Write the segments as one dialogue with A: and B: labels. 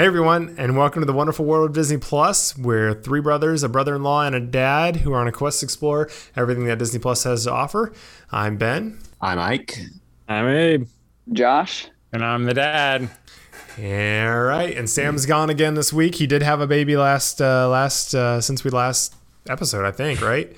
A: Hey everyone, and welcome to the wonderful world of Disney Plus. We're three brothers, a brother-in-law, and a dad who are on a quest to explore everything that Disney Plus has to offer. I'm Ben.
B: I'm Ike.
C: I'm Abe.
D: Josh.
C: And I'm the dad.
A: All right, and Sam's gone again this week. He did have a baby last uh, last uh, since we last episode, I think, right?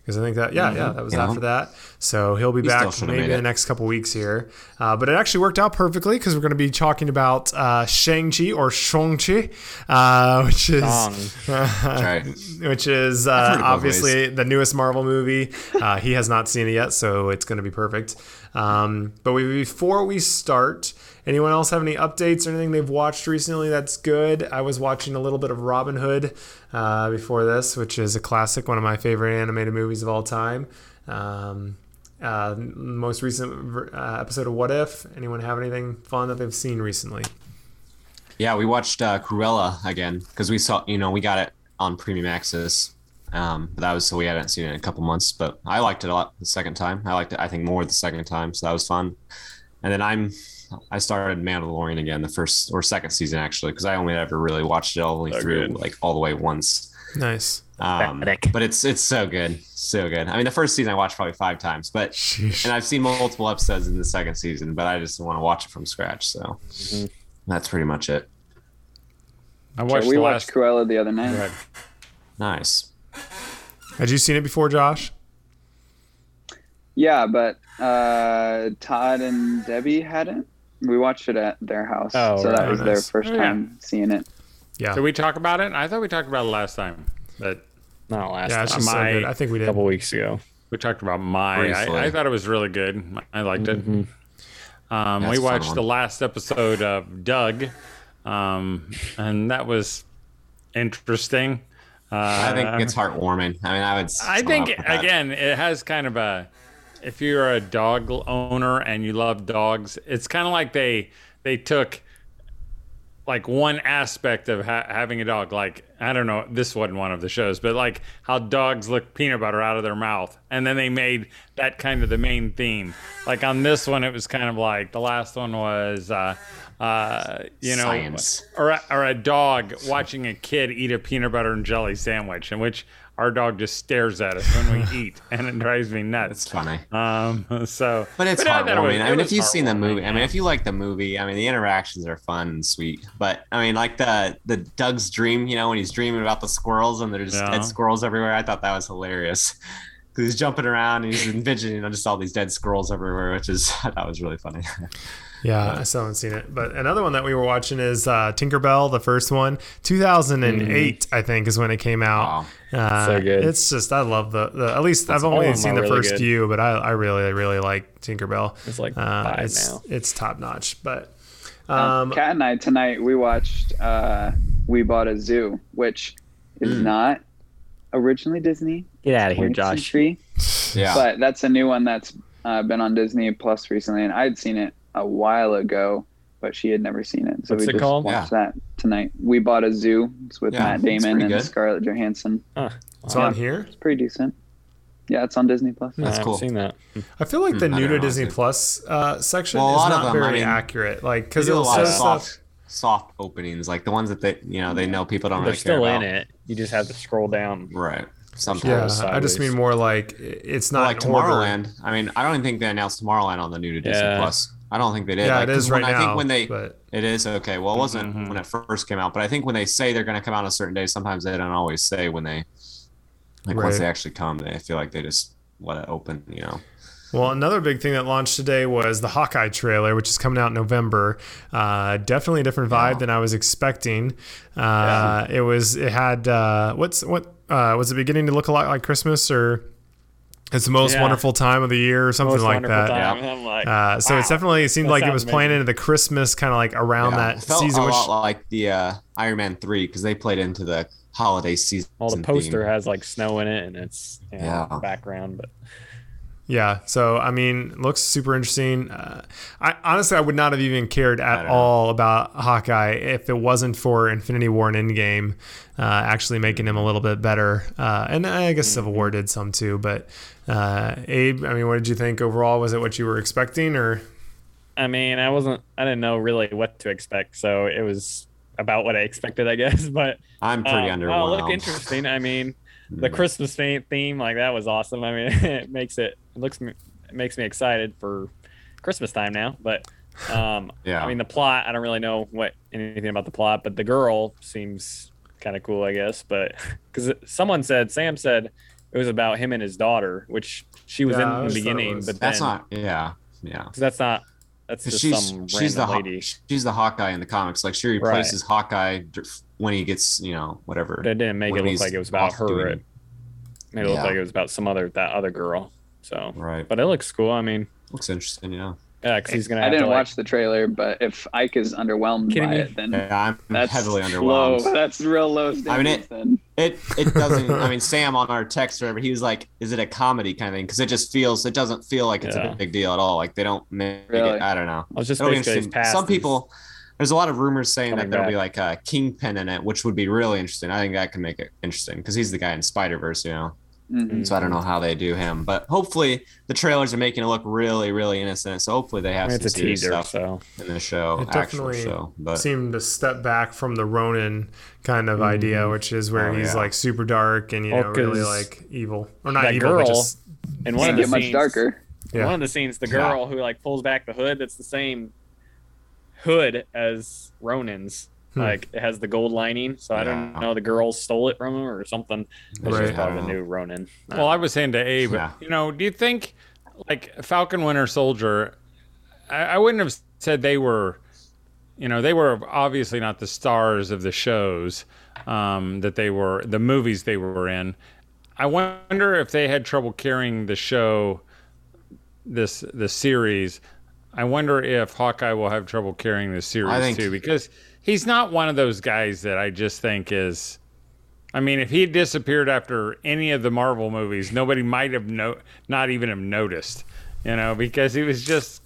A: Because I think that yeah, yeah, that was
B: Yeah.
A: after that. So he'll be
B: He
A: back maybe in the next couple weeks here. Uh, but it actually worked out perfectly because we're going to be talking about uh, Shang-Chi or Shang-Chi, uh, which is
B: right.
A: which is uh,
B: heard it both
A: obviously the newest Marvel movie. Uh, he has not seen it yet, so it's going to be perfect. Um, but we, before we start, anyone else have any updates or anything they've watched recently that's good? I was watching a little bit of Robin Hood uh, before this, which is a classic, one of my favorite animated movies of all time. Um, uh, most recent uh, episode of What If? Anyone have anything fun that they've seen recently?
B: Yeah, we watched uh, Cruella again because we saw, you know, we got it on Premium Access. Um, but that was so we hadn't seen it in a couple months. But I liked it a lot the second time. I liked it, I think, more the second time. So that was fun. And then I'm, I started Mandalorian again, the first or second season actually, because I only ever really watched it all the way
C: So
B: through,
C: good.
B: like all the way once.
A: Nice.
B: Um, but it's it's so good, so good. I mean, the first season I watched probably five times, but
A: Sheesh.
B: and I've seen multiple episodes in the second season, but I just want to watch it from scratch. So that's pretty much it.
C: I watched
D: we watched
C: last.
D: Cruella the other night.
C: ahead.
B: Nice.
A: Had you seen it before, Josh?
D: Yeah, but uh, Todd and Debbie hadn't. We watched it at their house,
C: Oh,
D: so that
C: right.
D: was their first
C: Oh, yeah.
D: time seeing it.
A: Yeah.
C: Did we talk about it? I thought we talked about it last time, but
E: Not last
A: yeah, it's
E: time.
A: just so
C: my-
A: good. I think we did A
E: couple weeks ago.
C: we talked about my. I, I thought it was really good. I liked it.
E: Mhm.
C: Um, we watched the last episode of Dug, um, and that was interesting. Uh,
B: I think it's heartwarming. I mean, I would.
C: I think
B: up with that.
C: again, it has kind of a. If you're a dog owner and you love dogs, it's kind of like they they took like one aspect of ha- having a dog. Like I don't know, this wasn't one of the shows, but like how dogs lick peanut butter out of their mouth, and then they made that kind of the main theme. Like on this one, it was kind of like the last one was. Uh, uh, you know,
B: Science.
C: or a, or a dog watching a kid eat a peanut butter and jelly sandwich, in which our dog just stares at us when we eat, and it drives me nuts.
B: It's funny,
C: Um, so,
B: but it's
C: I thought
B: heartwarming. I mean, if you've seen the
C: heartwarming,
B: movie, I mean, if you like the movie, I mean, the interactions are fun and sweet. But I mean, like the the Dug's dream, you know, when he's dreaming about the squirrels and there's
C: Yeah.
B: dead squirrels everywhere. I thought that was hilarious. 'Cause He's jumping around and he's envisioning you know, just all these dead squirrels everywhere, which is I thought was really funny.
A: Yeah, I still haven't seen it. But another one that we were watching is uh, Tinkerbell, the first one. 2008, I think, is when it came out.
B: Wow.
A: Uh,
E: So good.
A: It's just, I love the, the at least I've only seen the
E: really
A: first
E: good.
A: few, but I, I really, really like Tinkerbell.
E: It's like
A: Uh,
E: five
A: it's,
E: now.
A: it's top notch. But
D: Um,
A: um,
D: Kat and I tonight we watched uh, We Bought a Zoo, which is
B: Mm.
D: not originally Disney.
E: Get out of here, Josh.
D: Century,
B: Yeah.
D: But that's a new one that's uh, been on Disney Plus recently, and I'd seen it a while ago, but she had never seen it. So
E: What's
D: we
E: it
D: just
E: called?
D: watched that tonight. We Bought a Zoo. It's with
B: Yeah,
D: Matt Damon and
B: good.
D: Scarlett Johansson.
E: Huh.
A: it's
E: Wow.
A: on here.
D: It's pretty decent. Yeah, it's on Disney Plus.
E: I
B: That's
E: haven't
B: cool.
E: seen that.
A: I feel like the
B: I
A: new to Disney
B: it's-
A: Plus uh, section
B: Well,
A: is not
B: them, I
A: very
B: mean,
A: accurate. Like, because
B: do
A: it
B: a
A: was
B: lot
A: so
B: of
A: stuff.
B: soft, soft openings, like the ones that they, you know, they know people don't
E: They're
B: really care
E: still
B: about.
E: in it. You just have to scroll down.
B: Right.
A: Yeah,
B: Sometimes.
A: I just mean more like it's not
B: like
A: in order.
B: Tomorrowland. I mean, I don't even think they announced Tomorrowland on the new to Disney
E: Yeah.
B: Plus. I don't think they did.
A: Yeah,
B: like,
A: it
B: 'cause
A: is right
B: when,
A: now.
B: I think when they
A: but
B: it is okay. Well, it wasn't
C: Mhm.
B: when it first came out, but I think when they say they're going to come out on a certain day, sometimes they don't always say when they like once they actually come. They I feel like they just let it open. You know.
A: Well, another big thing that launched today was the Hawkeye trailer, which is coming out in November. Uh, definitely a different vibe
B: Yeah.
A: than I was expecting. Uh, It was. It had. Uh, what's what? Uh, was it beginning to look a lot like Christmas or? It's the most
E: Yeah.
A: wonderful time of the year or something
E: Most
A: like that.
E: time. I'm like,
A: Uh, so it's
E: wow.
A: definitely it seemed
E: That
A: like it
E: sounds
A: was playing into the Christmas kind of like around
B: Yeah,
A: that
B: it felt
A: season,
B: a
A: which
B: lot like the uh, Iron Man three because they played into the holiday season.
E: well, the poster
B: theme.
E: has like snow in it, and it's you know,
B: Yeah.
E: background. But
A: Yeah, so I mean, looks super interesting. Uh, I honestly, I would not have even cared at
B: don't know.
A: all about Hawkeye if it wasn't for Infinity War and Endgame uh, actually making him a little bit better. Uh, and I guess Civil War did some too. But uh, Abe, I mean, what did you think overall? Was it what you were expecting, or
E: I mean, I wasn't, I didn't know really what to expect, so it was about what I expected, I guess. But
B: I'm pretty
E: um,
B: underwhelmed.
E: well, it looked interesting. I mean, the. Christmas theme, theme like that was awesome. I mean, it makes it, it looks it makes me excited for Christmas time now. But um,
B: Yeah.
E: I mean, the plot, I don't really know what anything about the plot, but the girl seems kind of cool, I guess. But because someone said, Sam said it was about him and his daughter, which she was
A: Yeah,
E: in the
A: always thought it
E: beginning,
A: was.
E: but
B: That's
E: then
B: not. Yeah. Yeah.
E: 'cause that's not. That's
B: 'Cause
E: just
B: she's
E: some
B: she's the
E: random lady.
B: she's the Hawkeye in the comics. Like she replaces Hawkeye when he gets you know whatever.
E: But it didn't make it look like it was about her.
B: doing-
E: It made it look like it was about some other that other girl. So,
B: Right.
E: but it looks cool. I mean,
B: Looks interesting. Yeah.
E: Yeah, because he's gonna.
D: I didn't
E: to, like,
D: watch the trailer, but if Ike is underwhelmed
E: Kidding
D: by
E: me?
D: it, then
B: Yeah, I'm
D: that's
B: heavily
D: low.
B: underwhelmed.
D: That's real low standards.
B: I mean, it-
D: then.
B: It it doesn't. I mean, Sam on our text or whatever, he was like, "Is it a comedy kind of thing?" Because it just feels. It doesn't feel like it's
E: Yeah.
B: a big deal at all. Like they don't make
D: Really?
B: it. I don't know.
E: I was just
B: It'll be
E: basically his
B: interesting. Some
E: is-
B: people. There's a lot of rumors saying that there'll be like a Kingpin in it, which would be really interesting. I think that can make it interesting because he's the guy in Spider Verse, you know.
D: Mhm.
B: So I don't know how they do him, but hopefully the trailers are making it look really, really innocent. So hopefully they
E: I
B: have
E: mean,
B: some
E: a
B: serious
E: teaser,
B: stuff
E: so
B: in the show,
A: It
B: actual
A: definitely
B: show. But
A: seemed to step back from the Ronin kind of idea, which is where
B: Oh,
A: he's
B: yeah.
A: like super dark and you
E: Oh,
A: know really
E: 'cause
A: like evil or not
E: that
A: evil, but just
E: and one
D: Can't
E: of the
D: get much
E: scenes,
D: darker.
A: Yeah.
E: One of the scenes, the
B: Yeah.
E: girl who like pulls back the hood, that's the same hood as Ronin's.
A: Hmm.
E: Like it has the gold lining, so I don't know the girls stole it from him or something. It's
A: Right.
E: just part of the new Ronin.
C: Well, I was saying to Abe,
B: Yeah.
C: you know, do you think like Falcon Winter Soldier? I, I wouldn't have said they were, you know, they were obviously not the stars of the shows um, that they were, the movies they were in. I wonder if they had trouble carrying the show, this the series. I wonder if Hawkeye will have trouble carrying the series
B: think-
C: too, because he's not one of those guys that I just think is. I mean, if he had disappeared after any of the Marvel movies, nobody might have no, not even have noticed, you know, because he was just,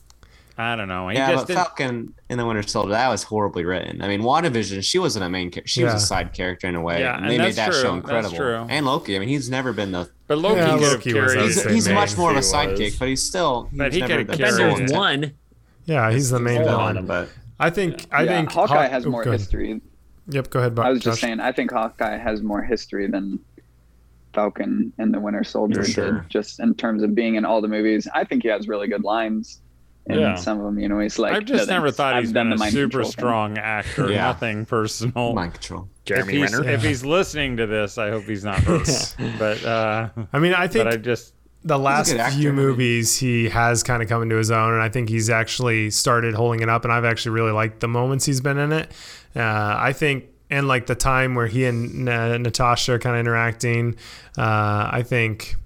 C: I don't know. He
B: yeah,
C: just
B: but
C: didn't,
B: Falcon in the Winter Soldier that was horribly written. I mean, WandaVision, she wasn't a main character; she
A: Yeah.
B: was a side character in a way.
C: Yeah,
B: and
C: and
B: they made
C: that's
B: that
C: true.
B: show
C: That's
B: incredible.
C: true.
B: And Loki, I mean, he's never been the.
C: but Loki
A: Yeah,
C: could
A: Loki was
C: carried.
A: I'd
B: He's, he's much more of a
E: He was.
B: sidekick, but he's still. He
C: But he
B: never
C: could've
B: the
C: carried
B: villain.
C: it.
E: There's one.
A: yeah, he's the main
B: Villain,
A: villain.
B: but
A: I think I
D: Yeah,
A: think
D: Hawkeye
A: Haw-
D: has
A: oh,
D: more
A: go
D: history.
A: Yep, go ahead. Bob,
D: I was just saying, I think Hawkeye has more history than Falcon and the Winter Soldier
B: sure.
D: did, just in terms of being in all the movies. I think he has really good lines in
E: Yeah.
D: some of them. You know, he's like,
C: I've just
D: "No,
C: never thought
D: I've
C: he's
D: done
C: been
D: the
C: a super
D: control thing."
C: strong actor.
B: Yeah.
C: Nothing personal.
B: mind control.
C: if
E: Jeremy
C: he's,
E: Renner.
C: if he's listening to this, I hope he's not hurt. but uh,
A: I mean, I think
C: but I just
A: the last
B: actor,
A: few movies he has kind of come into his own and i think he's actually started holding it up and i've actually really liked the moments he's been in it. Uh, i think and like the time where he and uh, natasha are kind of interacting uh, i think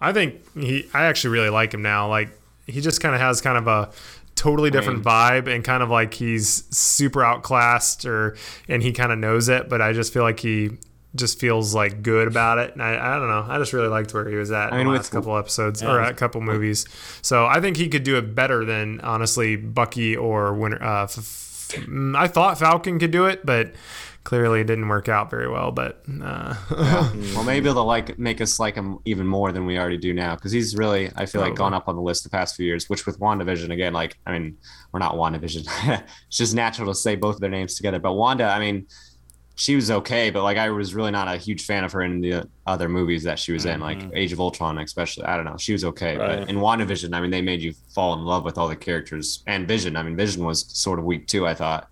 A: i think he i actually really like him now. Like he just kind of has kind of a totally different vibe and kind of like he's super outclassed or and he kind of knows it but i just feel like he just feels like good about it and I, I don't know i just really liked where he was at
B: I
A: in
B: mean,
A: the
B: with-
A: last couple episodes or a couple movies so i think he could do it better than honestly bucky or winter uh, f- f- mm, i thought falcon could do it but clearly it didn't work out very well but uh,
B: well, maybe they'll like make us like him even more than we already do now because he's really, I feel like, gone up on the list the past few years. Which with WandaVision again, like I mean, we're not WandaVision. it's just natural to say both of their names together. But Wanda, I mean, she was okay, but like I was really not a huge fan of her in the other movies that she was in, like mm-hmm. Age of Ultron, especially. I don't know, she was okay,
E: Right.
B: but in WandaVision, I mean, they made you fall in love with all the characters and Vision. I mean, Vision was sort of weak too, I thought.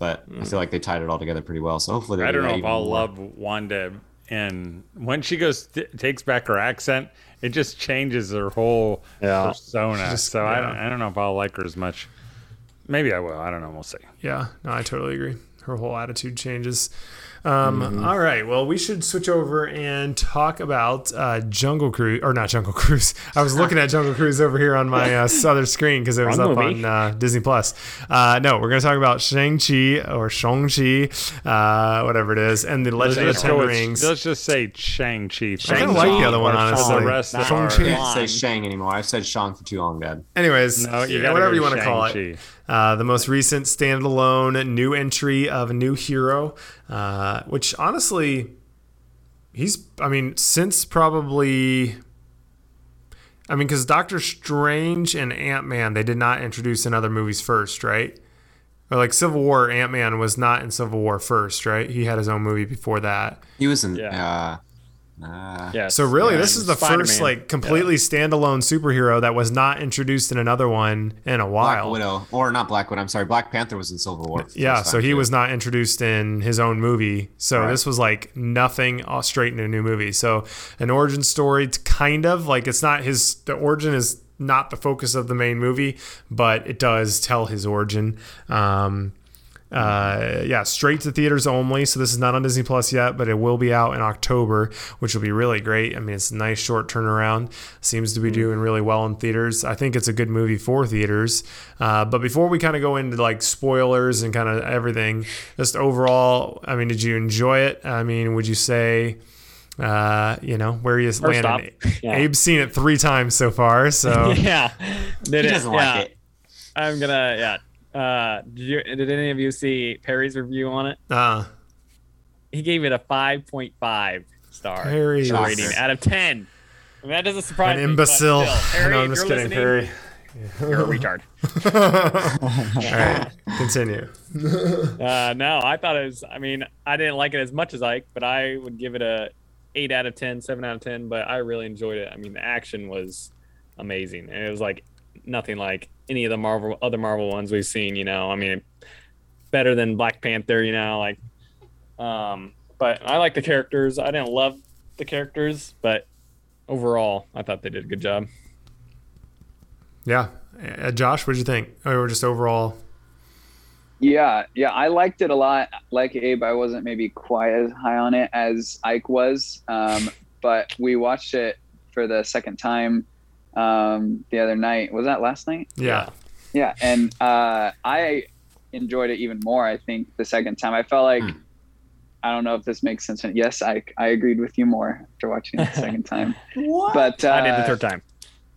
B: But I mm. feel like they tied it all together pretty well. So hopefully, they
C: I
B: do
C: don't know if I'll
B: more.
C: love Wanda. And when she goes, t- takes back her accent, it just changes her whole
E: Yeah.
C: persona.
A: Just-
C: so I, don't, I don't know if I'll like her as much. Maybe I will. I don't know. We'll see.
A: yeah no i totally agree her whole attitude changes. Um, all right. Well, we should switch over and talk about uh, Jungle Cruise, or not Jungle Cruise. I was looking at Jungle Cruise over here on my uh, other screen because it was
E: Wrong
A: up
E: movie.
A: on uh, Disney Plus. Uh, no, we're going to talk about Shang-Chi or Shang-Chi, uh, whatever it is, and the
C: Let's
A: Legend of the Ten Rings.
C: let's just say Shang Chi.
A: I kind of like the other one, honestly.
C: The rest of
E: Shang-Chi.
B: I can't say Shang anymore. I've said Shang for too long, Dad.
A: Anyways,
C: No, you
A: yeah, whatever you want to call it. Uh, the most recent standalone new entry of a new hero, uh, which honestly, he's, I mean, since probably. I mean, because Doctor Strange and Ant Man, they did not introduce in other movies first, right? Or like Civil War, Ant Man was not in Civil War first, right? He had his own movie before that.
B: He was in.
E: Yeah.
B: Uh, uh,
E: Yeah.
A: So really,
E: yeah,
A: this is the
E: Spider-Man.
A: first like completely standalone superhero that was not introduced in another one in a
B: Black
A: while.
B: Widow, or not Black Widow. I'm sorry, Black Panther was in Civil War.
A: Yeah, so he
B: too.
A: was not introduced in his own movie. So
B: Right.
A: this was like nothing uh, straight into a new movie. So an origin story, t- kind of like it's not his. The origin is not the focus of the main movie, but it does tell his origin. Um, uh, yeah, straight to theaters only. So this is not on Disney Plus yet, but it will be out in October, which will be really great. I mean, it's a nice short turnaround. Seems to be doing really well in theaters. I think it's a good movie for theaters. Uh, but before we kind of go into like spoilers and kind of everything, just overall, I mean, did you enjoy it? I mean, would you say? Uh, you know where you
E: First
A: landed.
E: off, yeah.
A: Abe's seen it three times so far, so
E: yeah. Did
B: He
E: it-
B: doesn't
E: yeah.
B: like it.
E: I'm gonna yeah. Uh, did you? Did any of you see Perry's review on it?
A: uh,
E: He gave it a 5.5 star
A: Perry
B: Shocker.
E: rating out of 10. I mean, that doesn't surprise
A: an
E: me. but
A: imbecile.
E: Perry,
A: no, I'm just kidding, Perry.
E: You're a retard.
A: All right, continue.
E: Uh, no, I thought it was. I mean, I didn't like it as much as Ike, but I would give it a eight out of 10, 7 out of ten. But I really enjoyed it. I mean, the action was amazing, and it was like nothing like any of the Marvel other Marvel ones we've seen. You know, I mean, better than Black Panther. You know, like, um, but I like the characters. I didn't love the characters, but overall, I thought they did a good job.
A: Yeah, uh, Josh, what did you think? Or just overall?
D: Yeah, yeah, I liked it a lot. Like Abe, I wasn't maybe quite as high on it as Ike was, um, but we watched it for the second time um, the other night. Was that last night?
A: Yeah,
D: Yeah, and uh, I enjoyed it even more. I think the second time, I felt like
B: Hmm.
D: I don't know if this makes sense. Yes, I I agreed with you more after watching it the second time. But uh,
E: I did the third time.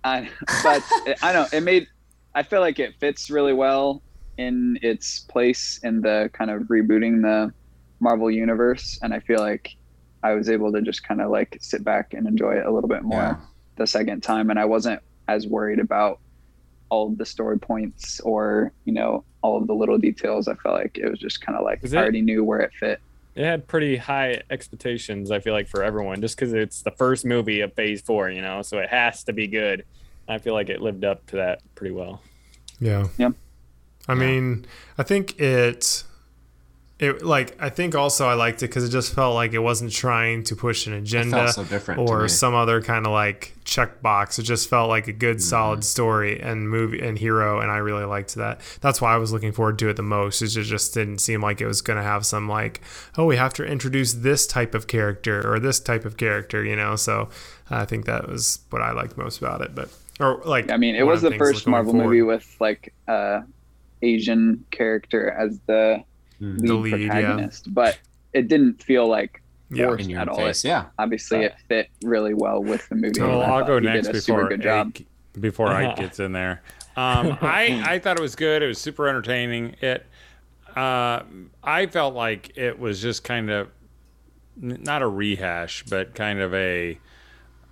D: I, but I don't. It made. I feel like it fits really well in its place in the kind of rebooting the Marvel universe, and I feel like I was able to just kind of like sit back and enjoy it a little bit more
B: Yeah.
D: The second time, and I wasn't as worried about all of the story points or you know all of the little details. I felt like it was just kind of like
E: Is
D: I
E: it-
D: already knew where it fit.
E: it had pretty high expectations i feel like for everyone just because it's the first movie of phase four you know so it has to be good i feel like it lived up to that pretty well
A: yeah,
D: Yep.
A: I mean, I think it, it like I think also I liked it because it just felt like it wasn't trying to push an agenda
B: so
A: or some other kind of like checkbox. It just felt like a good, solid story and movie and hero, and I really liked that. That's why I was looking forward to it the most. It just- didn't seem like it was going to have some like, oh, we have to introduce this type of character or this type of character, you know. So I think that was what I liked most about it. But or like,
D: I mean, it was the first Marvel
A: forward.
D: movie with like uh, Asian character as the
B: Mm.
D: lead,
A: The lead, yeah.
D: protagonist, but it didn't feel like
A: Yeah.
D: forced
B: in your
D: at all.
B: face. Yeah.
D: Obviously, it fit really well with the movie.
C: Well,
D: I
C: I'll go next before
D: good job.
C: Ike, before Ike gets in there. Um, I I thought it was good. It was super entertaining. It uh, I felt like it was just kind of not a rehash, but kind of a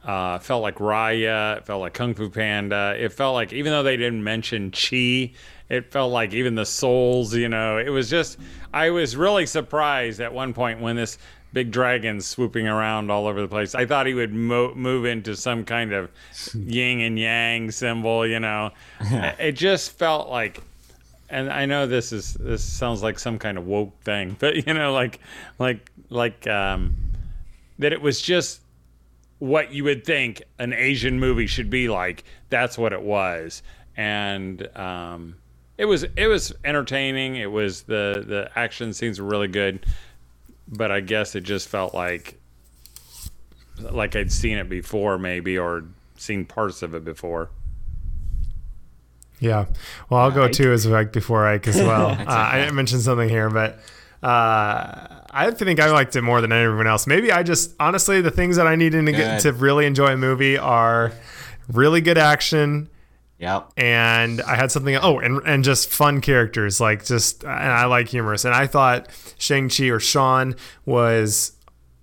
C: uh, felt like Raya. It felt like Kung Fu Panda. It felt like even though they didn't mention Chi, it felt like even the souls. You know, it was just. I was really surprised at one point when this big dragons swooping around all over the place. I thought he would mo- move into some kind of yin and yang symbol. You know, it just felt like and I know this is this sounds like some kind of woke thing, but you know, like like like um, that it was just what you would think an Asian movie should be like. That's what it was, and um, it was it was entertaining. It was the the action scenes were really good, but I guess it just felt like like I'd seen it before, maybe, or seen parts of it before.
A: Yeah. Well, I'll go too as like before Ike as well. uh, I mentioned something here, but uh, I think I liked it more than everyone else. Maybe I just honestly the things that I needed to get to really enjoy a movie are really good action
B: Yep.
A: and I had something oh and and just fun characters like just and I like humorous and I thought Shang Chi or Sean was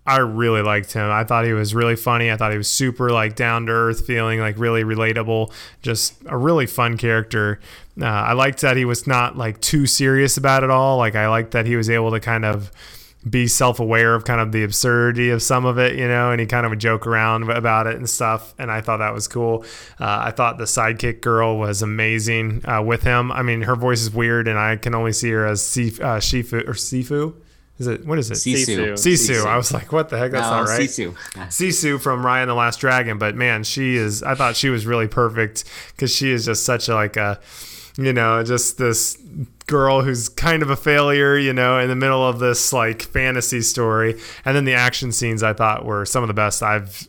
A: I really liked him. I thought he was really funny. I thought he was super like down to earth feeling, like really relatable. Just a really fun character. Uh, I liked that he was not like too serious about it all. Like I liked that he was able to kind of be self-aware of kind of the absurdity of some of it, you know, and he kind of would joke around about it and stuff. And I thought that was cool. Uh, I thought the sidekick girl was amazing uh, with him. I mean, her voice is weird, and I can only see her as Sif- uh, Shifu or Sifu. Is it what is it?
B: Sisu.
A: Sisu. I was like, what the heck? That's
B: no,
A: not right.
B: Sisu.
A: Sisu from Raya and the Last Dragon, but man, she is. I thought she was really perfect because she is just such a like a, you know, just this girl who's kind of a failure, you know, in the middle of this like fantasy story, and then the action scenes I thought were some of the best I've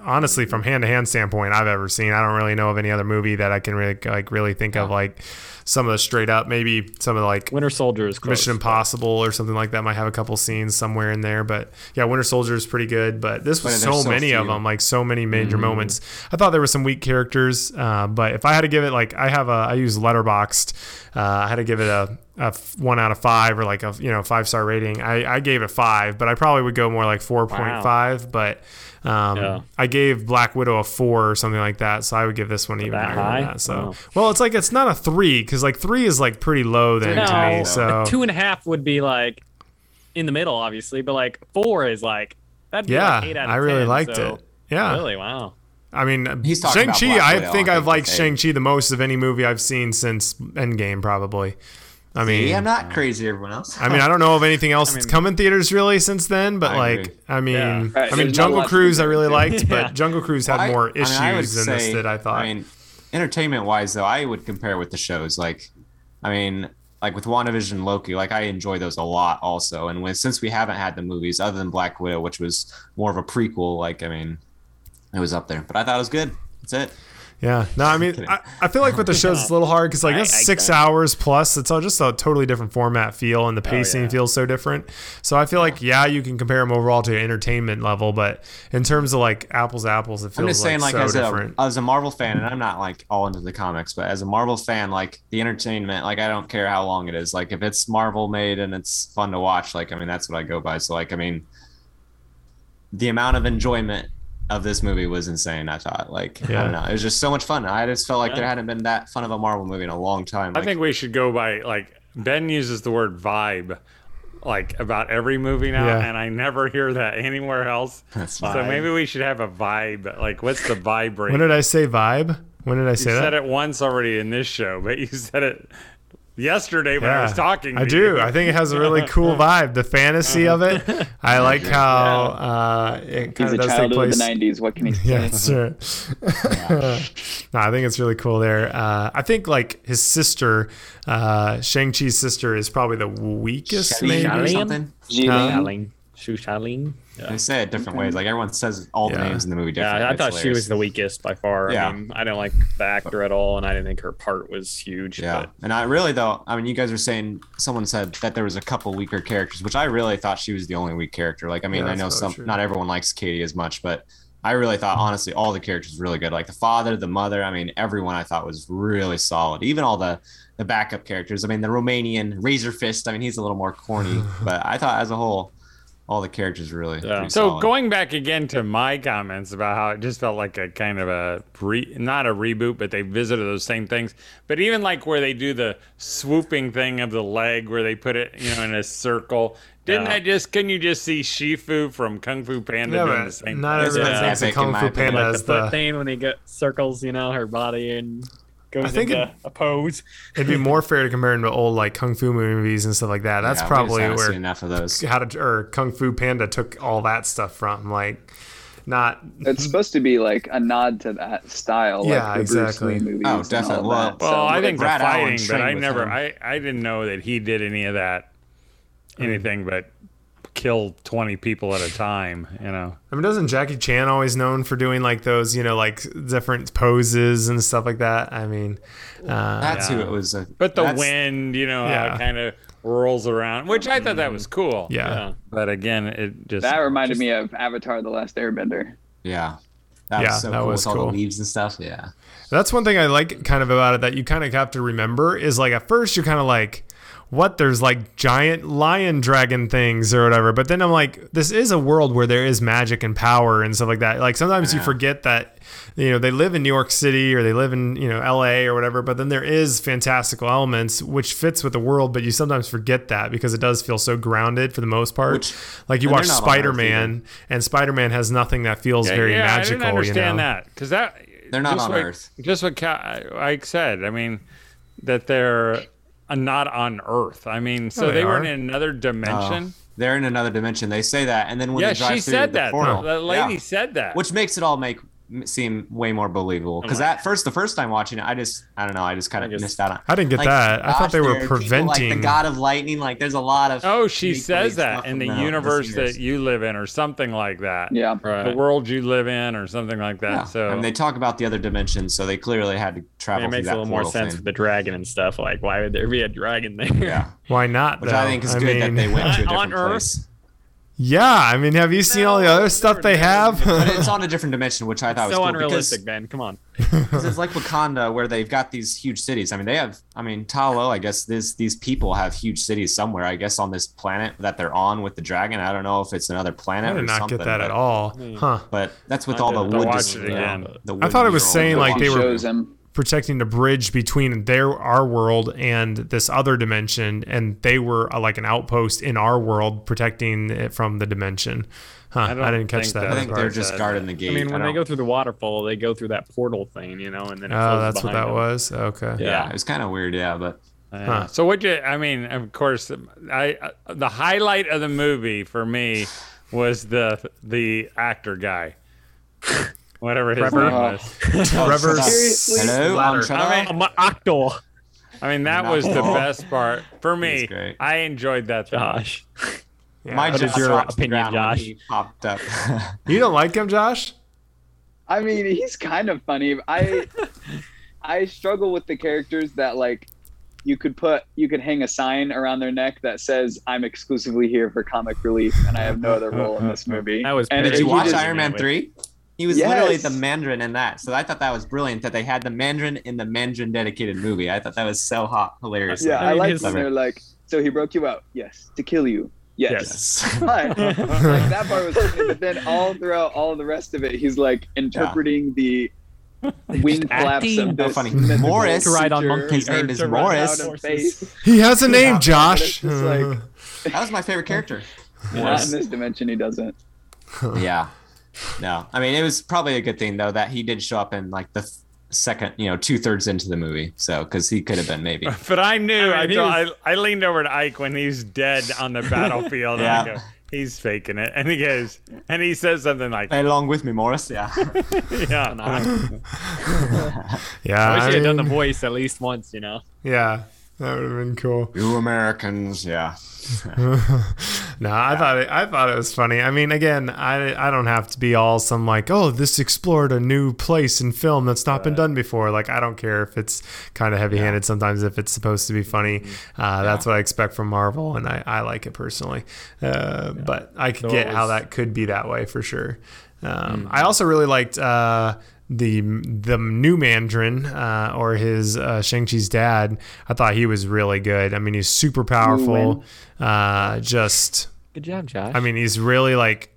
A: honestly from hand to hand standpoint I've ever seen. I don't really know of any other movie that I can really like really think of like some of the straight up maybe some of the like
E: Winter Soldier is close.
A: Mission Impossible or something like that might have a couple scenes somewhere in there. But yeah, Winter Soldier is pretty good. But this was
B: But
A: so,
B: so
A: many of them, like so many major moments. I thought there were some weak characters, uh, but if I had to give it, like I have a, I use Letterboxd. Uh, I had to give it a, a f- one out of five or like a you know five star rating. I, I gave it five, but I probably would go more like four point five. But um,
E: Yeah.
A: I gave Black Widow a four or something like that, so I would give this one even
E: That
A: higher
E: high?
A: than that. So
E: Wow.
A: well, it's like it's not a three because like three is like pretty low then to me. So
E: two and a half would be like in the middle, obviously, but like four is like that'd be
A: Yeah,
E: like eight out of
A: I really
E: 10,
A: liked
E: so-
A: it. Yeah,
E: Really? Wow.
A: I mean,
B: He's talking
A: Shang Chi. I think
B: I
A: I've liked Shang Chi the most of any movie I've seen since Endgame, probably. I mean,
B: See, I'm not crazy, everyone else.
A: I mean, I don't know of anything else that's
E: mean-
A: come in theaters really since then, but
B: I
A: like,
B: agree.
A: I mean,
E: Yeah.
D: Right,
A: I mean,
D: there's
A: Jungle Cruise I really liked,
E: Yeah.
A: but Jungle Cruise had
B: I-
A: more
B: I mean,
A: issues
B: I would
A: than this
B: say-
A: did. I thought.
B: I mean, entertainment wise, though, I would compare with the shows. Like, I mean, like with WandaVision Loki, like I enjoy those a lot also. And with, since we haven't had the movies other than Black Widow, which was more of a prequel, like, I mean, it was up there. But I thought it was good. That's it.
A: Yeah, no, I mean, I, I feel like with the shows it's a little hard because like
E: I-
A: that's
E: I
A: six
E: get
A: hours plus. It's all just a totally different format feel, and the oh, pacing
E: yeah.
A: feels so different. So I feel like yeah, you can compare them overall to entertainment level, but in terms of like apples to apples, it feels
B: I'm just saying,
A: like,
B: like,
A: so
B: as
A: different.
B: a as a Marvel fan, and I'm not like all into the comics, but as a Marvel fan, like the entertainment, like I don't care how long it is. Like if it's Marvel made and it's fun to watch, like I mean that's what I go by. So like I mean, the amount of enjoyment of this movie was insane. I thought, like I don't know, it was just so much fun. I just felt like
E: Yeah.
B: there hadn't been that fun of a Marvel movie in a long time.
C: I think we should go by like Ben uses the word vibe like about every movie now,
A: Yeah.
C: and I never hear that anywhere else.
B: That's
C: so maybe we should have a vibe. Like, what's the vibe rate?
A: when did I say vibe? When did I say
C: you
A: say
C: said it once already in this show, but you said it yesterday when I was talking.
A: I do.
C: you.
A: I think it has a really cool vibe. The fantasy of it. I like how uh, it kind
D: a
A: of does take
D: child of
A: place.
D: the '90s. What can he say?
A: Yeah, that's right. no, I think it's really cool there. Uh, I think like his sister, uh, Shang Chi's sister, is probably the weakest.
B: Shelley
A: Maybe.
B: or
E: Shelley?
B: something.
D: Jillian?
E: Shaolin. Shu Shaolin. Yeah.
B: They say it different ways. Like everyone says all the names in the movie different.
E: Yeah, I
B: It's
E: thought she was the weakest by far.
B: Yeah.
E: I mean, I didn't like the actor at all, and I didn't think her part was huge.
B: Yeah,
E: But
B: and I really though, I mean, you guys were saying someone said that there was a couple weaker characters, which I really thought she was the only weak character. Like, I mean,
A: Yeah,
B: I know some,
A: true.
B: not everyone likes Katie as much, but I really thought honestly all the characters were really good. Like the father, the mother. I mean, everyone I thought was really solid. Even all the the backup characters. I mean, the Romanian Razor Fist. I mean, he's a little more corny, but I thought as a whole, all the characters were really.
E: Yeah.
C: So
B: solid.
C: going back again to my comments about how it just felt like a kind of a re, not a reboot, but they visited those same things. But even like where they do the swooping thing of the leg, where they put it, you know, in a circle. Didn't
E: Yeah.
C: I just? Can you just see Shifu from Kung Fu Panda
A: Yeah,
C: doing the same?
A: not
C: thing?
A: everyone
E: Yeah.
A: thinks of Kung Fu. Panda
E: like
A: as
E: the
A: the.
E: thing when he get circles, you know, her body and goes
A: I think
E: into
A: it-
E: a pose.
A: It'd be more fair to compare him to old like Kung Fu movies and stuff like that. That's
B: Yeah, we just
A: probably where
B: seen enough of those.
A: how to or Kung Fu Panda took all that stuff from. Like, not
D: It's supposed to be like a nod to that style, like
A: Yeah,
D: the
A: exactly.
D: Bruce Lee movies.
B: Oh,
D: and all
B: definitely.
D: that.
C: Well,
D: So-
C: I think
B: Brad Allan
C: fighting, but I never,
B: him.
C: I, I didn't know that he did any of that, hmm. anything but kill 20 people at a time, you know.
A: I mean, doesn't Jackie Chan always known for doing like those, you know, like different poses and stuff like that? I mean, uh,
B: That's
C: Yeah.
B: who it was. Uh,
C: But the wind, you know,
A: Yeah.
C: it kind of rolls around, which I thought that was cool.
A: yeah.
C: But again, it just
D: that reminded
C: just-
D: me of Avatar: The Last Airbender.
B: Yeah. That
A: Yeah,
B: was so
A: that
B: cool
A: was
B: with all
A: cool.
B: the leaves and stuff. Yeah.
A: That's one thing I like kind of about it that you kind of have to remember is like at first you're kind of like, what? There's like giant lion dragon things or whatever. But then I'm like, this is a world where there is magic and power and stuff like that. Like sometimes you forget that, you know, they live in New York City or they live in, you know, LA or whatever. But then there is fantastical elements which fits with the world. But you sometimes forget that because it does feel so grounded for the most part.
B: Which-
A: like you watch
B: they're not on Earth
A: Spider Man and Spider Man has nothing that feels
C: Yeah,
A: very
C: yeah,
A: magical.
C: I didn't understand
A: you know?
C: that because that
B: They're not
C: just
B: on
C: what-
B: Earth.
C: Just what Ka- Ike said. I mean, that they're Uh, not on Earth. I mean, so
A: Oh, they
C: they, were in another dimension.
B: Oh, they're in another dimension. They say that, and then when
C: yeah,
B: they drive
C: she
B: through
C: said
B: the
C: that.
B: portal,
C: The lady
B: yeah.
C: said that.
B: which makes it all make m- seem way more believable. Because
C: like-
B: at first, the first time watching it, I just, I don't know, I just kind of missed out on.
A: I didn't get
B: Like,
A: that. I thought they were
B: there people
A: preventing.
B: like the god of lightning. Like, there's a lot of.
C: oh, she says that in the
B: from
C: universe that you live in, or something like that.
D: Yeah,
E: Right.
C: The world you live in, or something like that.
B: Yeah.
C: So
B: I mean, they talk about the other dimensions, so they clearly had to travel
E: it makes
B: that
E: a little more sense
B: thing.
E: with the dragon and stuff. Like, why would there be a dragon there?
B: Yeah,
A: Why not?
B: which
A: though?
B: I think is
A: I
B: good that they went to a
E: On
B: different
E: Earth?
B: place.
A: Yeah, I mean, have you seen all the other stuff they have?
B: But it's on a different dimension, which I thought was
E: so
B: cool
E: unrealistic,
B: because
E: Ben. Come on.
B: because it's like Wakanda, where they've got these huge cities. I mean, they have. I mean, Ta Lo. I guess this these people have huge cities somewhere. I guess on this planet that they're on with the dragon. I don't know if it's another planet
A: I did
B: or
A: not
B: something.
A: get that
B: but,
A: at all. Huh?
B: But that's with
E: I
B: all the
E: didn't.
C: I'll
B: wood.
C: watch
B: dis- the-
C: again.
B: the
A: I thought it was saying, like, they were-
D: shows him.
A: Protecting the bridge between their our world and this other dimension, and they were uh, like an outpost in our world, protecting it from the dimension. Huh? I,
C: don't
A: didn't catch that.
C: that-
B: I think they're just
C: that.
B: guarding the gate.
E: I mean, when
B: I
E: they go through the waterfall, they go through that portal thing, you know, and then
A: Oh, that's what that
E: them.
A: was. Okay.
E: Yeah.
B: yeah, it was kind of weird. Yeah, but
C: Yeah.
A: Huh.
C: So what you? I mean, of course, I uh, the highlight of the movie for me was the the actor guy, whatever his
E: Trevor?
C: name uh-huh. was.
A: Oh,
D: Trevor
B: hello, I'm
C: I mean,
E: I'm actor,
C: I mean, that was the
B: Oh.
C: best part for me. I enjoyed that. thing.
E: Josh.
A: Yeah.
B: My
E: What
B: jaw
E: is your
B: dropped to the
E: opinion, Josh?
B: he popped up.
A: You don't like him, Josh?
D: I mean, he's kind of funny. I I struggle with the characters that like you could put you could hang a sign around their neck that says I'm exclusively here for comic relief and I have no other role in this movie.
E: That was
D: and
E: Did
B: Did you watch Iron Man three? He was literally the Mandarin in that, so I thought that was brilliant that they had the Mandarin in the Mandarin dedicated movie. I thought that was so hot, hilarious.
D: Yeah,
E: I
D: I, like when they're like, so he broke you out, yes, to kill you, yes.
B: Yes.
D: But like, that part was funny, but then all throughout all the rest of it, he's like interpreting the wing flaps
E: acting.
D: of this.
B: funny. Morris.
E: To ride on monkey-
B: His name is Morris.
D: out of space.
A: He has a name,
D: Yeah,
A: Josh.
D: it's uh. like-
B: That was my favorite character.
D: Not in this dimension, he doesn't.
B: yeah. No, I mean it was probably a good thing though that he did show up in like the th- second, you know, two thirds into the movie. So because he could have been maybe.
C: But I knew.
E: I
C: I,
E: mean, he
C: thought- I, I leaned over to Ike when he's dead on the battlefield.
B: Yeah.
C: And I go, he's faking it, and he goes, and he says something like,
B: Play along with me, Morris. Yeah.
C: "Yeah."
A: yeah,
E: I wish
A: I
E: he had done the voice at least once, you know.
A: yeah, that would have been cool.
B: you Americans, yeah.
A: no, I thought it. I thought it was funny. I mean, again, I I don't have to be all some like, oh, this explored a new place in film that's not been done before. Like, I don't care if it's kind of heavy-handed. Sometimes if it's supposed to be funny,
E: Mm-hmm.
A: uh, that's what I expect from Marvel, and I, I like it personally. Uh, But I could
C: So
A: get
C: it
A: how that could be that way for sure. Um,
E: Mm-hmm.
A: I also really liked. Uh, the the new Mandarin uh, or his uh, Shang Chi's dad, I thought he was really good. I mean, he's super powerful. Uh, just
E: Good job, Josh.
A: I mean, he's really like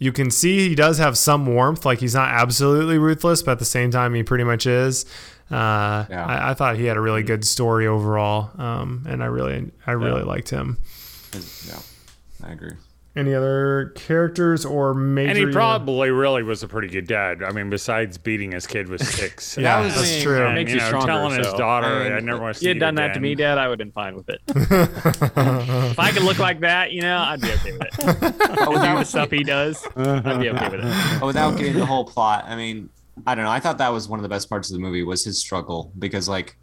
A: you can see he does have some warmth. Like he's not absolutely ruthless, but at the same time, he pretty much is. Uh,
B: Yeah.
A: I, I thought he had a really good story overall, um, and I really, I really liked him.
B: Yeah, I agree.
A: Any other characters or major?
C: And he probably really was a pretty good dad. I mean, besides beating his kid with sticks.
A: Yeah,
B: was-
A: that's true.
C: And,
E: makes
C: you
E: you
C: know,
E: stronger,
C: telling his
E: so-
C: daughter,
B: I mean,
C: I never want to see
E: you had
C: you
E: done that to me, Dad, I would have been fine with it. if I could look like that, you know, I'd be okay with it.
B: But
E: Do the stuff he does, I'd be okay with it.
B: but without getting the whole plot, I mean, I don't know. I thought that was one of the best parts of the movie was his struggle because, like,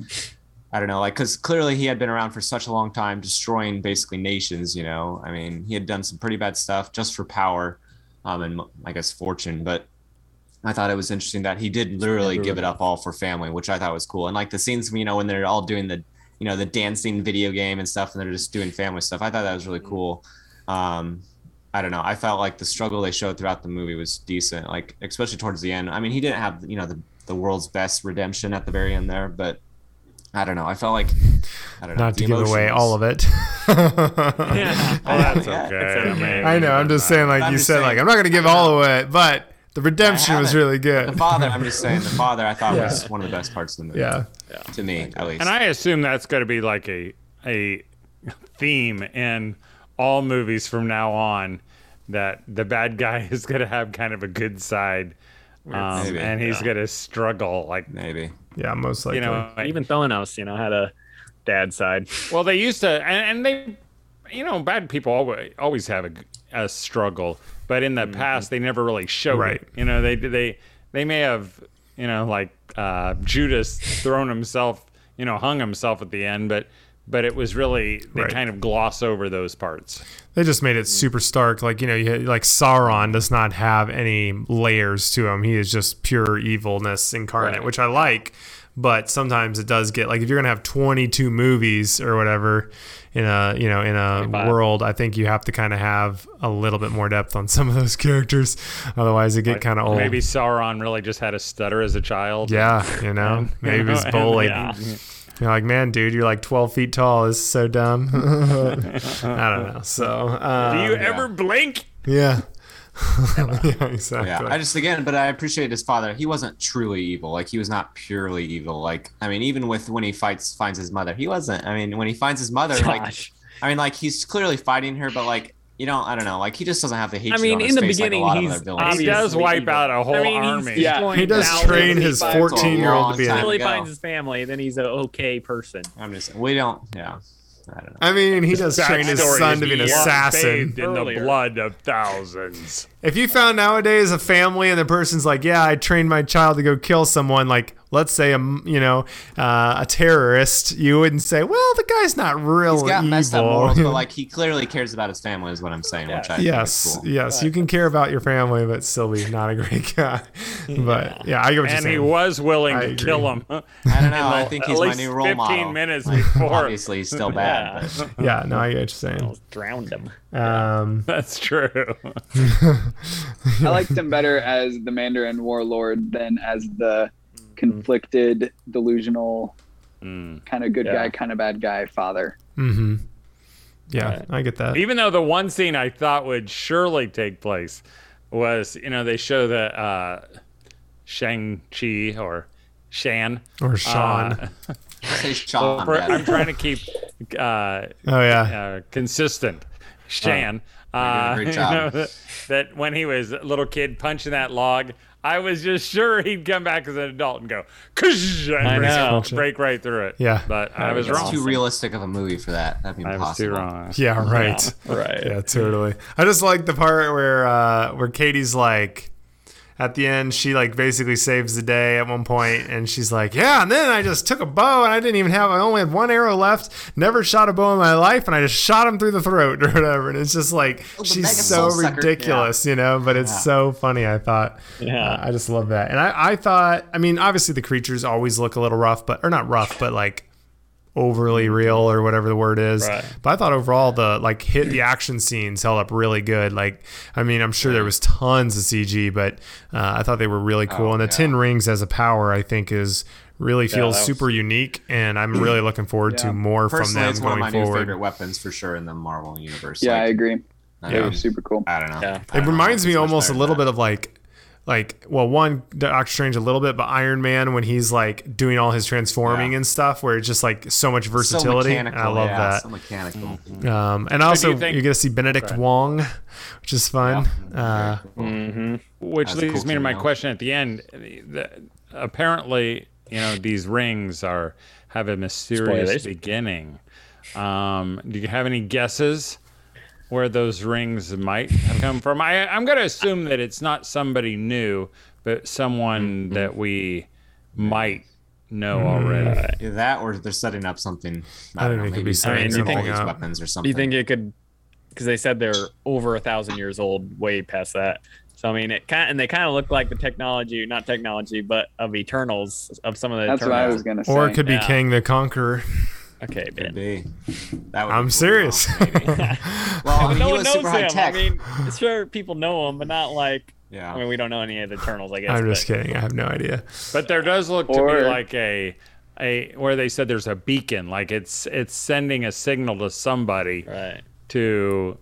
B: I don't know, like, because clearly he had been around for such a long time, destroying basically nations. You know, I mean, he had done some pretty bad stuff just for power, um, and I guess fortune. But I thought it was interesting that he did literally give it up all for family, which I thought was cool. And like the scenes, you know, when they're all doing the, you know, the dancing video game and stuff, and they're just doing family stuff. I thought that was really cool. Um, I don't know. I felt like the struggle they showed throughout the movie was decent, like especially towards the end. I mean, he didn't have you know the the world's best redemption at the very end there, but I don't know. I felt like I don't know.
A: Not to give away all of it.
E: Yeah.
C: Oh, that's okay.
E: it's
C: I,
E: okay.
A: I know. I'm just saying, like
B: I'm
A: you said,
B: saying-
A: like I'm not gonna give all of it, but the redemption was really good.
B: The father, I'm just saying, the father, I thought
A: Yeah.
B: was one of the best parts of the movie.
A: Yeah.
B: to me at least.
C: And I assume that's going to be like a a theme in all movies from now on. That the bad guy is going to have kind of a good side, um,
B: Maybe,
C: and he's
E: yeah.
C: going to struggle. Like
B: Maybe.
A: Yeah, most likely.
C: you know,
E: Even Thanos, you know, had a dad side.
C: Well, they used to, and, and they, you know, bad people always always have a, a struggle, but in the past they never really showed
A: Right.
C: it. You know, they they they may have, you know, like uh, Judas thrown himself, you know, hung himself at the end, but but it was really they
A: Right.
C: kind of gloss over those parts.
A: They just made it mm. super stark. Like you know, you, like Sauron does not have any layers to him. He is just pure evilness incarnate,
E: Right.
A: which I like. But sometimes it does get like if you're gonna have 22 movies or whatever in a you know in a
E: 25.
A: world, I think you have to kind of have a little bit more depth on some of those characters. Otherwise, it get kind of old.
C: Maybe Sauron really just had a stutter as a child.
A: Yeah, you know,
C: And-
A: maybe he was
C: and-
A: bullied.
E: yeah.
A: You're like, man, dude, you're like 12 feet tall. This is so dumb. I don't know. So, um,
C: Do you ever blink?
A: Yeah. yeah, exactly.
B: Yeah, I just again, but I appreciate his father. He wasn't truly evil. Like he was not purely evil. Like I mean, even with when he fights finds his mother, he wasn't. I mean, when he finds his mother, like I mean, like he's clearly fighting her, but like you know, I don't know. Like he just doesn't have the hatred.
E: I mean,
B: on his
E: in the
B: face
E: beginning,
B: like a lot
E: he's
B: of other villains.
C: He does wipe
E: evil.
C: out a whole
E: I mean, he's
C: army.
E: destroying
A: He does train
E: of
A: his 14 year old to be a.
E: Until he
B: Go.
E: finds his family, then he's an okay person.
B: I'm just we don't. Yeah, I don't know.
A: I mean, he does train his son to be an assassin.
C: bathed in the blood of thousands.
A: If you found nowadays a family and the person's like, "Yeah, I trained my child to go kill someone," like let's say a you know uh, a terrorist, you wouldn't say, "Well, the guy's not real
B: He's got
A: evil."
B: messed up morals, but like he clearly cares about his family, is what I'm saying. Which I
A: yes,
B: is cool.
A: yes, you can care about your family, but still be not a great guy. But yeah, I get what you're
C: And he was willing
A: I
C: to
A: agree.
C: kill him.
B: I don't know. I think
C: at
B: he's my
C: least
B: new role
C: 15
B: model.
C: minutes before.
B: Obviously, he's still bad.
E: Yeah.
A: yeah, no, I get what you're saying.
E: Almost drowned him.
A: Um,
C: That's true.
D: I liked him better as the Mandarin warlord than as the conflicted, delusional,
C: Mm.
D: kind of good
E: Yeah.
D: guy, kind of bad guy father.
A: Mm-hmm. Yeah,
E: Right.
A: I get that.
C: Even though the one scene I thought would surely take place was, you know, they show that uh, Shang-Chi or Shan.
A: Or Sean.
C: uh,
B: Sean.
C: I'm trying to keep uh,
A: oh yeah.
C: uh, consistent. Shan.
B: You're
C: uh,
B: doing a great
C: you know, that, that when he was a little kid punching that log, I was just sure he'd come back as an adult and go, and
E: I
C: break,
E: know.
C: break right through it.
A: Yeah.
C: But I was
E: It's
C: wrong.
B: Too realistic of a movie for that. That'd be
C: I
B: impossible.
C: was too wrong.
A: Yeah, right.
E: Right.
A: Yeah, totally. I just like the part where uh where Katie's like at the end she like basically saves the day at one point and she's like, Yeah, and then I just took a bow and I didn't even have I only had one arrow left, never shot a bow in my life, and I just shot him through the throat or whatever. And it's just like
B: Oh,
A: she's so
B: soul sucker.
A: ridiculous, you know, but it's
B: Yeah.
A: so funny, I thought.
E: Yeah.
A: Uh, I just love that. And I, I thought I mean, obviously the creatures always look a little rough, but or not rough, but like overly real or whatever the word is.
E: Right.
A: But I thought overall the like hit the action scenes held up really good. Like I mean, I'm sure there was tons of CG, but uh, I thought they were really cool.
B: Oh,
A: and the
B: yeah.
A: Ten Rings as a power, I think, is really feels
E: that was-
A: super unique, and I'm really looking forward to
D: Yeah.
A: more from
B: Personally,
A: them
B: it's one of
A: going
B: my new
A: forward.
B: favorite weapons for sure in the Marvel universe.
D: Yeah, I agree.
B: I
D: They
B: mean,
D: super cool.
B: I don't know.
E: Yeah.
B: I
A: It
B: don't know.
A: reminds me
B: It's
A: almost a little bit of like like well one Doctor Strange a little bit, but Iron Man when he's like doing all his transforming
B: Yeah.
A: and stuff, where it's just like so much
B: So
A: versatility.
B: mechanical.
A: I love
B: yeah,
A: that.
B: So mechanical.
A: Um, and also,
C: you think-
A: you get to see Benedict Wong, which is fun. Uh,
E: Mm-hmm.
C: Which
B: That's
C: leads
B: cool
C: me to my
B: cameo.
C: question at the end. The, apparently, you know, these rings are have a mysterious
E: Spoilers.
C: beginning. Um, do you have any guesses where those rings might have come from? I, I'm going to assume that it's not somebody new, but someone
B: Mm-hmm.
C: that we might know already.
B: Either that or they're setting up something.
A: I
B: I, don't know.
A: they could
B: Maybe
A: be
B: some
E: setting
B: of
E: something
B: these
A: up.
B: weapons or something.
E: Do you think it could? Because they said they're over a thousand years old, way past that. So I mean, it kind and they kind of look like the technology, not technology, but of Eternals, of some of the
D: That's what I
E: Eternals.
D: was gonna say.
A: or it could be
E: Yeah.
A: Kang the Conqueror.
E: Okay,
B: Could
E: Ben.
B: be. That would
A: I'm
B: be cool.
A: serious.
B: Well, I mean,
E: no
B: he
E: one
B: was
E: knows him.
B: tech.
E: I mean, sure, people know him, but not like.
B: yeah.
E: I mean, we don't know any of the Eternals, I guess.
A: I'm just
E: but-
A: kidding. I have no idea.
C: But there does look to
D: Or-
C: be like a a where they said there's a beacon, like it's it's sending a signal to somebody
E: Right.
C: to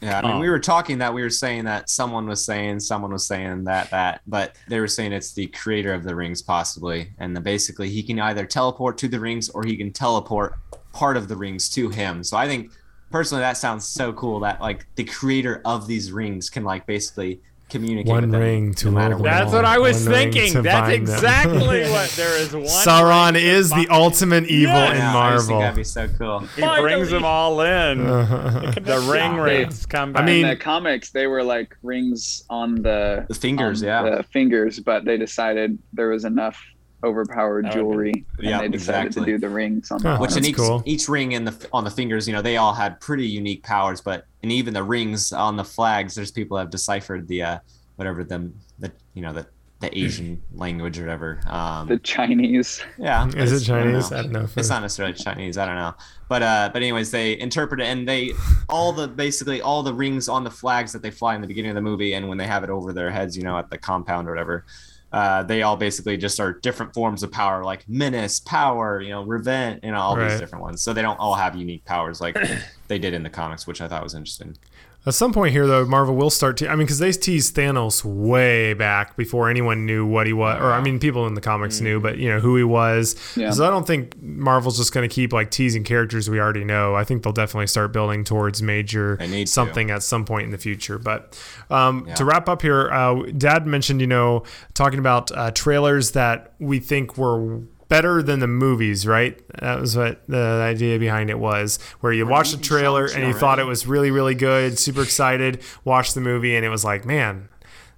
B: Yeah, I mean,
C: Oh.
B: we um, were talking that we were saying that someone was saying someone was saying that that, but they were saying it's the creator of the rings possibly, and the, basically he can either teleport to the rings or he can teleport part of the rings to him. So I think personally that sounds so cool that like the creator of these rings can like basically communicate
A: One
B: with them
A: ring to
B: no matter
A: rule
B: what.
A: them
C: That's what I was
A: One
C: thinking. That's exactly what there is one.
A: Sauron
C: ring to
A: is the
C: bind-
A: ultimate evil
C: Yeah,
A: in
B: Yeah, I just think
A: Marvel.
B: that'd be so cool.
C: He brings them all in. the ring
E: Yeah.
C: rates come back.
A: I mean-
D: in the comics, they were like rings on the
B: The fingers, yeah.
D: the fingers, but they decided there was enough overpowered
E: That would've
D: jewelry, and
B: Yeah,
D: they decided
B: exactly.
D: to do the rings on the
A: Huh.
D: arm.
B: Which in each
A: cool.
B: each ring in the on the fingers, you know, they all had pretty unique powers. But and even the rings on the flags, there's people that have deciphered the uh, whatever them the you know the the Asian language or whatever. Um,
D: the Chinese.
B: yeah,
A: Is it
B: it's- I don't
A: Chinese?
B: know.
A: I don't know.
B: It's
A: it-
B: not necessarily Chinese. I don't know, but uh, but anyways, they interpret it and they all the basically all the rings on the flags that they fly in the beginning of the movie and when they have it over their heads, you know, at the compound or whatever. Uh, they all basically just are different forms of power, like menace, power, you know, revenge, you know, all
A: Right.
B: these different ones. So they don't all have unique powers like they did in the comics, which I thought was interesting.
A: At some point here, though, Marvel will start to. I mean, because they teased Thanos way back before anyone knew what he was, or I mean, people in the comics knew, but you know who he was.
D: Yeah.
A: So I don't think Marvel's just going to keep like teasing characters we already know. I think they'll definitely start building towards major
B: need to.
A: something at some point in the future. But um,
B: Yeah.
A: to wrap up here, uh, Dad mentioned, you know, talking about uh, trailers that we think were better than the movies, right? That was what the idea behind it was, where you watched the trailer and you thought it was really, really good, super excited, watched the movie, and it was like, man,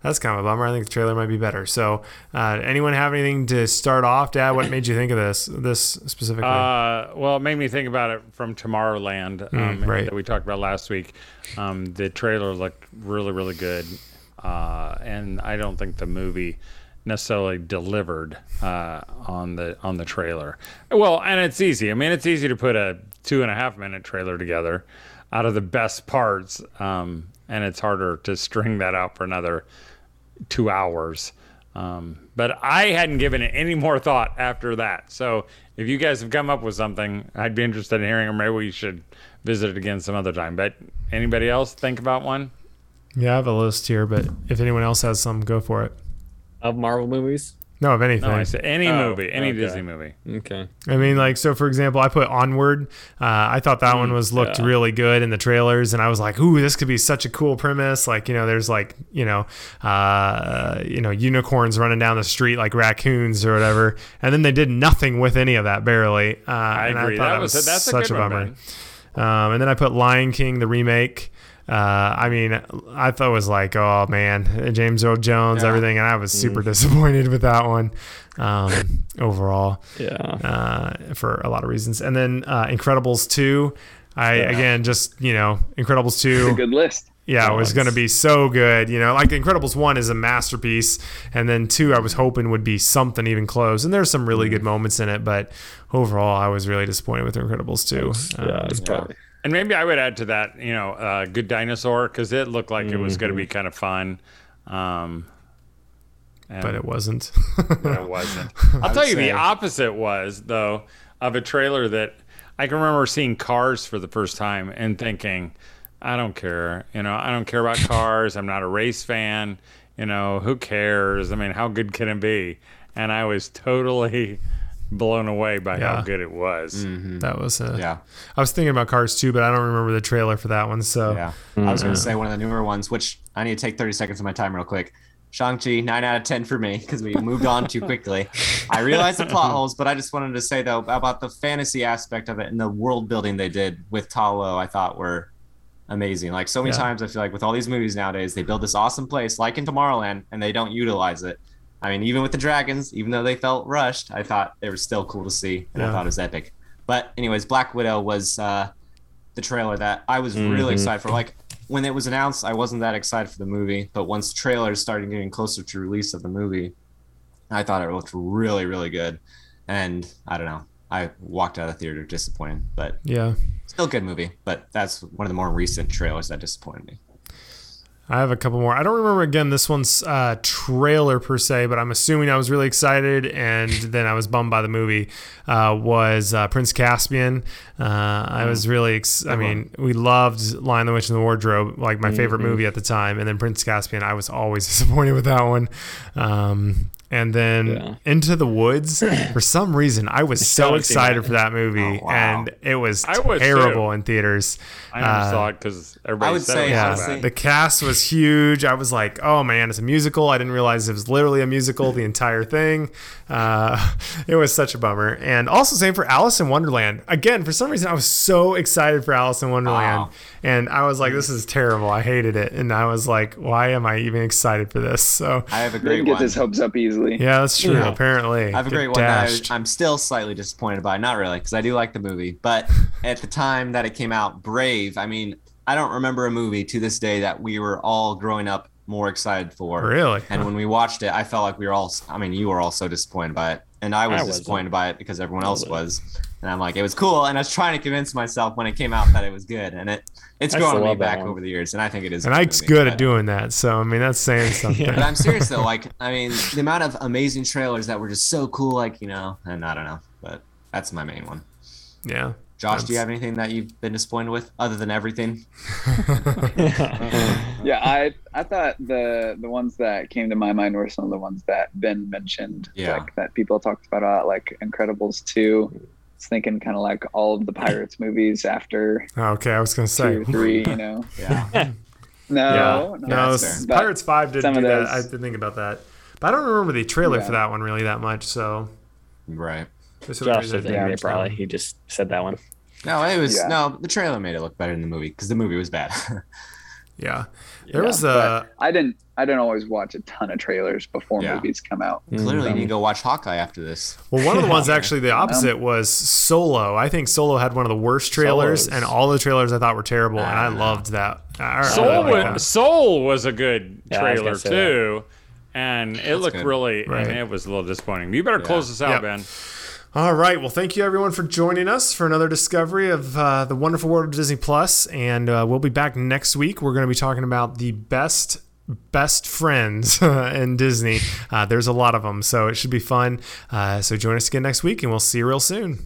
A: that's kind of a bummer. I think the trailer might be better. So, uh, anyone have anything to start off, Dad? What made you think of this, this specifically?
C: Uh, well, it made me think about it from Tomorrowland um,
A: Mm, right.
C: that we talked about last week. Um, the trailer looked really, really good, uh, and I don't think the movie necessarily delivered uh, on the on the trailer. Well, and it's easy. I mean, it's easy to put a two and a half minute trailer together out of the best parts, um, and it's harder to string that out for another two hours. Um, but I hadn't given it any more thought after that. So if you guys have come up with something, I'd be interested in hearing, or maybe we should visit it again some other time. But anybody else think about one?
A: yeah, I have a list here, but if anyone else has some, go for it.
E: Of Marvel movies.
A: No, of anything.
C: No, I said any
E: Oh,
C: movie, any
E: okay.
C: Disney movie.
E: Okay.
A: I mean, like, so for example, I put Onward. Uh, I thought that one was looked
E: yeah.
A: really good in the trailers, and I was like, "Ooh, this could be such a cool premise." Like, you know, there's like, you know, uh, you know, unicorns running down the street like raccoons or whatever, and then they did nothing with any of that, barely. Uh,
C: I
A: and
C: agree.
A: I thought
C: that
A: that
C: was
A: was
C: that's
A: such
C: a
A: a bummer.
C: one.
A: Um, and then I put Lion King, the remake. Uh, I mean, I thought it was like, oh man, James Earl Jones,
B: Yeah.
A: everything, and I was super disappointed with that one um, overall
E: Yeah.
A: uh, for a lot of reasons. And then uh, Incredibles 2. I again just you know Incredibles
D: It's a
A: two,
D: good list.
A: yeah, it was gonna be so good. You know, like Incredibles one is a masterpiece, and then two I was hoping would be something even close. And there's some really good moments in it, but overall I was really disappointed with Incredibles two.
E: Yeah.
A: Um,
E: It's probably.
C: And maybe I would add to that, you know, uh, Good Dinosaur, because it looked like it was going to be kind of fun. Um,
A: but it wasn't.
C: but it wasn't. I'll tell you,
B: say-
C: the opposite was though of a trailer that I can remember seeing Cars for the first time and thinking, I don't care. You know, I don't care about cars. I'm not a race fan. you know, who cares? I mean, how good can it be? And I was totally blown away by
A: Yeah.
C: how good it was.
A: That was uh,
B: Yeah.
A: I was thinking about Cars too, but I don't remember the trailer for that one. So
B: Yeah. I was going to say one of the newer ones, which I need to take 30 seconds of my time real quick. Shang-Chi, 9 out of 10 for me because we moved on too quickly. I realized the plot holes, but I just wanted to say, though, about the fantasy aspect of it and the world building they did with Ta Lo, I thought were amazing. Like so many
A: Yeah.
B: times, I feel like with all these movies nowadays, they build this awesome place like in Tomorrowland and they don't utilize it. I mean, even with the dragons, even though they felt rushed, I thought they were still cool to see and
A: Yeah.
B: I thought it was epic. But, anyways, Black Widow was uh, the trailer that I was really excited for. Like, when it was announced, I wasn't that excited for the movie, but once trailers started getting closer to release of the movie, I thought it looked really, really good. And I don't know, I walked out of the theater disappointed, but
A: yeah.
B: still a good movie. But that's one of the more recent trailers that disappointed me.
A: I have a couple more. I don't remember again this one's uh, trailer per se, but I'm assuming I was really excited and then I was bummed by the movie. Uh, was uh, Prince Caspian? Uh, I was really. Ex- I mean, we loved Lion the Witch in the Wardrobe, like my favorite movie at the time, and then Prince Caspian. I was always disappointed with that one. Um, and then
E: Yeah.
A: Into the Woods. For some reason, I was so excited
E: that.
A: for that movie,
B: Oh, wow.
A: and it was
C: I was
A: terrible
C: too.
A: in theaters.
C: I
A: Uh,
C: saw it because everybody
B: I would
C: said
B: say,
C: it was
A: yeah,
C: bad.
A: the cast was huge. I was like, "Oh man, it's a musical." I didn't realize it was literally a musical, the entire thing. Uh, it was such a bummer. And also, same for Alice in Wonderland. Again, for some reason, I was so excited for Alice in Wonderland,
B: Wow.
A: and I was like, "This is terrible. I hated it." And I was like, "Why am I even excited for this?" So,
B: I have a great
D: get
B: one.
D: his hopes up easily.
A: Yeah, that's true.
B: Yeah.
A: Apparently,
B: I have a
A: Get
B: great one that. I, I'm still slightly disappointed by. Not really, because I do like the movie. But at the time that it came out, Brave, I mean, I don't remember a movie to this day that we were all growing up more excited for.
A: Really?
B: And when we watched it, I felt like we were all, I mean, you were all so disappointed by it. And I was
E: I
B: disappointed by it because everyone else
E: wasn't.
B: And I'm like, it was cool. And I was trying to convince myself when it came out that it was good. And it it's
E: I
B: grown me back
E: one.
B: over the years. And I think it is.
A: and Ike's
B: movie,
A: good at doing that. So, I mean, that's saying something.
B: but I'm serious though. Like, I mean, the amount of amazing trailers that were just so cool. Like, you know, and I don't know, but that's my main one.
A: yeah.
B: Josh, do you have anything that you've been disappointed with other than everything?
D: Yeah, I I thought the the ones that came to my mind were some of the ones that Ben mentioned.
B: Yeah.
D: Like that people talked about a lot, like Incredibles two. I was thinking kind of like all of the Pirates movies after
A: Okay, I was gonna say.
D: or three, you know.
B: Yeah.
D: No,
A: Yeah.
D: no,
A: No,
B: that's
A: s-
D: fair.
A: Pirates Five
D: didn't
A: do
D: of
A: that. I didn't think about that, but I don't remember the trailer
D: Yeah.
A: for that one really that much. So
B: right.
A: this is the
E: Josh
A: reason I
E: doesn't
A: didn't
E: hear it probably. He just said that one.
B: No, it was
D: Yeah.
B: no. The trailer made it look better than the movie because the movie was bad.
A: Yeah, there
D: Yeah,
A: was
D: a. I didn't I didn't always watch a ton of trailers before
B: Yeah.
D: movies come out.
B: Clearly, you
D: Um,
B: need to go watch Hawkeye after this.
A: well, one of the ones actually the opposite was Solo. I think Solo had one of the worst trailers,
E: Solos.
A: and all the trailers I thought were terrible, and I
B: Ah.
A: loved that. I- I
C: Soul,
A: really liked
C: was,
A: that.
C: Soul was a good
E: Yeah, I was
C: trailer
E: gonna say
C: too, and it looked
B: good.
C: really.
A: Right.
C: And it was a little disappointing. You better
B: Yeah.
C: close this out,
A: Yep.
C: Ben.
A: All right. Well, thank you everyone for joining us for another discovery of uh, the wonderful world of Disney Plus, and uh, we'll be back next week. We're going to be talking about the best best friends in Disney. Uh, there's a lot of them, so it should be fun. Uh, so join us again next week, and we'll see you real soon.